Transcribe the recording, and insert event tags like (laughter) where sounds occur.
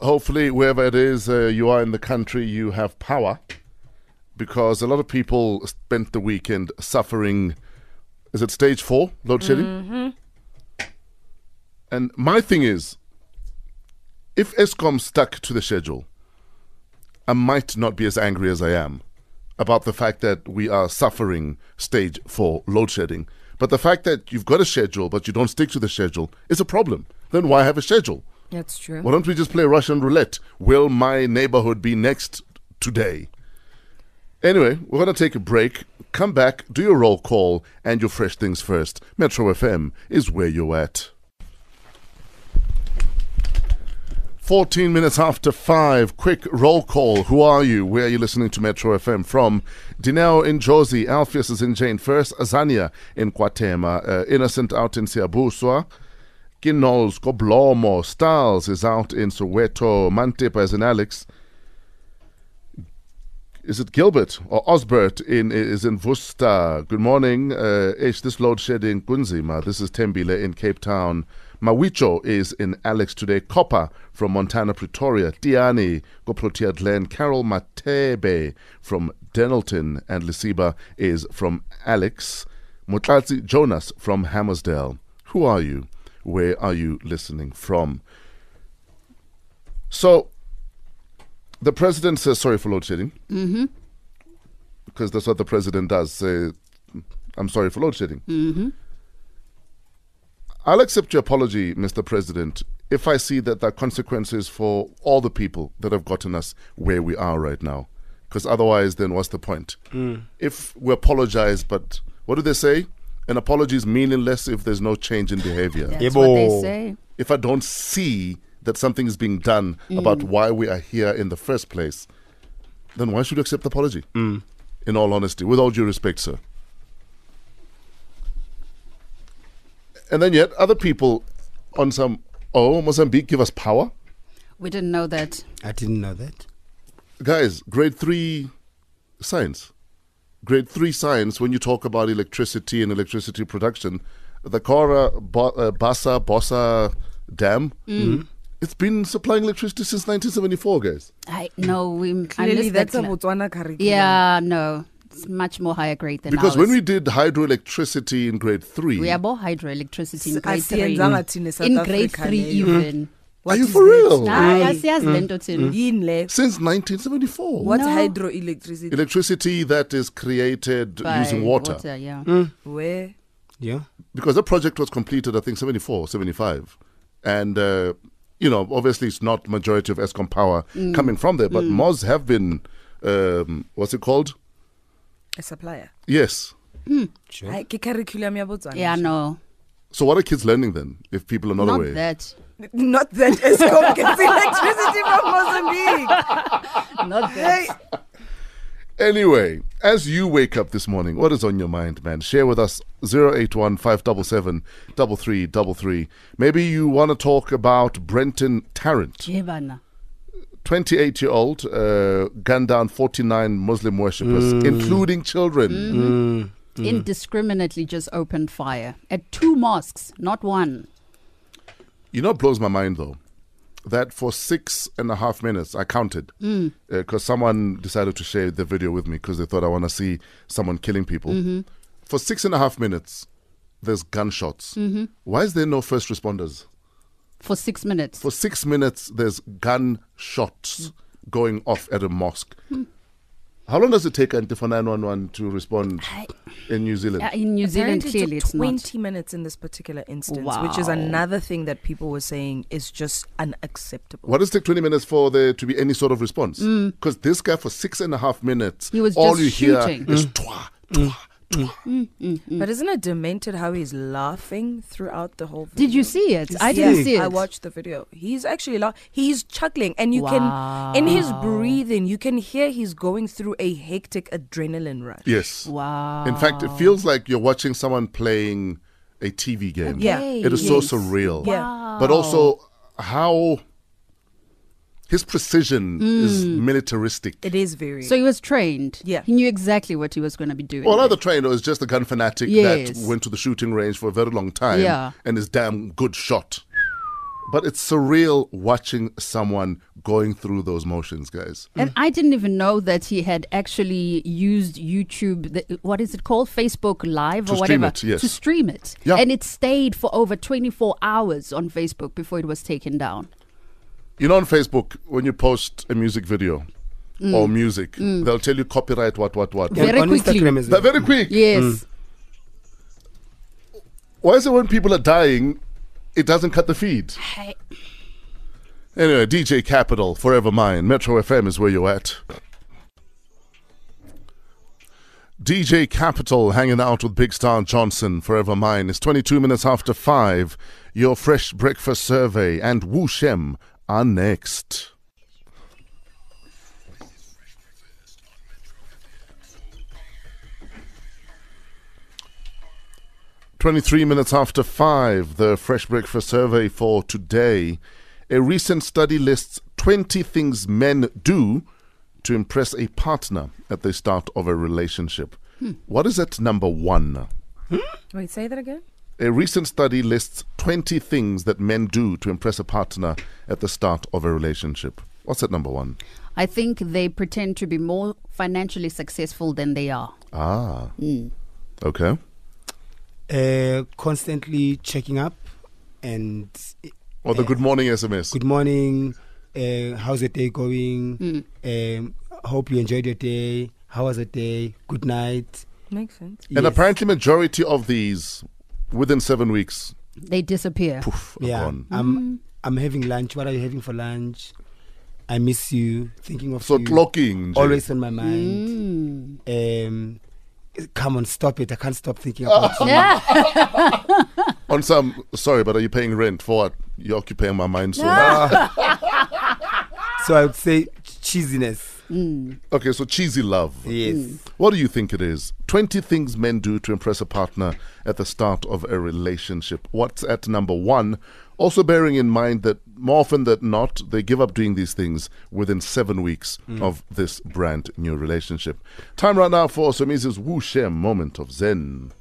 hopefully, wherever it is uh, you are in the country, you have power because a lot of people spent the weekend suffering. Is it stage four load shedding? And my thing is, if Eskom stuck to the schedule, I might not be as angry as I am about the fact that we are suffering stage four load shedding. But the fact that you've got a schedule but you don't stick to the schedule is a problem. Then why have a schedule? That's true. Why don't we just play Russian roulette? Will my neighborhood be next today? Anyway, we're going to take a break. Come back, do your roll call, and your fresh things first. Metro FM is where you're at. 14 minutes after 5. Quick roll call. Who are you? Where are you listening to Metro FM from? Dineo in Josie, Alpheus is in Jane Furse. Azania in KwaThema. Uh, Innocent out in Siabuswa. Kinolls, Koblomo. Styles is out in Soweto. Mantepa is in Alex. Is it Gilbert or Osbert in is in Vusta? Good morning. Uh, this load shedding Kunzima. This is Tembile in Cape Town. Mawicho is in Alex today. Copper from Montana, Pretoria. Tiani, Goplotia Glen. Carol Matebe from Dennilton. And Lisiba is from Alex. Mutlatsi Jonas from Hammarsdale. Who are you? Where are you listening from? So, the president says sorry for load shedding. Mm-hmm. Because that's what the president does say, I'm sorry for load shedding. Mm-hmm. I'll accept your apology, Mr. President, if I see that there are consequences for all the people that have gotten us where we are right now. Because otherwise, then what's the point? If we apologize, but what do they say? An apology is meaningless if there's no change in behavior. That's what they say. If I don't see that something is being done mm. about why we are here in the first place, then why should you accept the apology? Mm. In all honesty, with all due respect, sir. And then yet, other people on some, oh, Mozambique give us power? We didn't know that. I didn't know that. Guys, grade three science. Grade three science, when you talk about electricity and electricity production, the Kora Bo- uh, Bassa Bossa Dam, it's been supplying electricity since 1974, guys. I no, we I Clearly, missed that's a that. Botswana curriculum. Yeah, no, it's much more higher grade than Because ours. when we did hydroelectricity in grade three, we are more hydroelectricity in grade three. asiyenzanga thina eSouth In grade three, leyo. Even. are you is for that? real? Hayi, asiyazi le nto thina. Yini le? Since 1974. What's No. hydroelectricity? Electricity that is created By using water. yeah. Mm. Where? Yeah. because the project was completed, I think, 74, 75. And, uh, you know, obviously it's not majority of Eskom power mm. coming from there, but mm. Moz have been, um, what's it called? A supplier. Yes. Hmm. Sure. Hayi, ke curriculum ya Botswana. Yeah, no, So what are kids learning then, if people are not, not aware? that. (laughs) Not that Eskom (laughs) gets electricity from Mozambique. (laughs) Not that. Hey, Anyway, as you wake up this morning, what is on your mind, man? Share with us 081 577 3333. Maybe you want to talk about Brenton Tarrant. 28 year old uh, gunned down 49 Muslim worshippers, including children. Mm-hmm. Indiscriminately just opened fire at two mosques, not one. You know, it blows my mind though that for six and a half minutes, I counted mm. uh, because someone decided to share the video with me because they thought I want to see someone killing people. Mm-hmm. For six and a half minutes, there's gunshots. Mm-hmm. Why is there no first responders? For six minutes. For six minutes, there's gunshots mm. going off at a mosque. Mm. How long does it take Antifa 911 to respond in New Zealand? Uh, in New Zealand, Apparently clearly it took it's not. 20 minutes in this particular instance, which is another thing that people were saying is just unacceptable. What does it take 20 minutes for there to be any sort of response? Because this guy, for six and a half minutes, He was all you shooting. hear is twa, twa, twa. But isn't it demented how he's laughing throughout the whole video? Did you see it? I didn't see it. I watched the video. He's actually la- he's chuckling, and you can in his breathing, you can hear he's going through a hectic adrenaline rush. Yes. Wow. In fact, it feels like you're watching someone playing a TV game. Yeah. It is so surreal. Yeah. But also, how his precision is hmm. militaristic. It is very. So he was trained. Yeah. He knew exactly what he was going to be doing. Well, another trainer is just a gun fanatic Yes. that went to the shooting range for a very long time Yeah. and is damn good shot. but it's surreal watching someone going through those motions, guys. And I didn't even know that he had actually used YouTube. The, what is it called? Facebook Live To or stream whatever it, yes. to stream it. Yeah. And it stayed for over 24 hours on Facebook before it was taken down. You know, on Facebook, when you post a music video mm. or music, mm. they'll tell you copyright what, what, what. Yeah. Very on quickly. Instagram as They're very quick. Yes. Mm. Why is it when people are dying, it doesn't cut the feed? Hey. Anyway, DJ Capital, Forever Mine. Metro FM is where you're at. DJ Capital hanging out with Big Star Johnson, Forever Mine. It's 22 minutes after 5. Your fresh breakfast survey and Wu Shem are next. Twenty-three minutes after five, the Fresh Breakfast survey for today. A recent study lists 20 things men do to impress a partner at the start of a relationship. Hmm. What is at number one? Hmm? Wait, say that again. A recent study lists 20 things that men do to impress a partner at the start of a relationship. What's at number one? I think they pretend to be more financially successful than they are. Ah. Okay. Uh, constantly checking up and Or the good morning SMS. good morning. Uh, how's the day going? Um, hope you enjoyed your day. How was the day? Good night. Makes sense. And Yes. apparently, majority of these within seven weeks, They disappear. poof, yeah, gone. I'm I'm having lunch. What are you having for lunch? I miss you. Thinking of So you. clocking. always on my mind. Um, come on, stop it! I can't stop thinking about (laughs) you. (laughs) On some, sorry, but are you paying rent for what? You're occupying my mind so (laughs) So I would say cheesiness. Mm. Okay, so cheesy love. Yes. Mm. What do you think it is? 20 things men do to impress a partner at the start of a relationship. What's at number one? Also, bearing in mind that more often than not, they give up doing these things within seven weeks mm. of this brand new relationship. Time right now for Somizi's Wu Shem moment of Zen.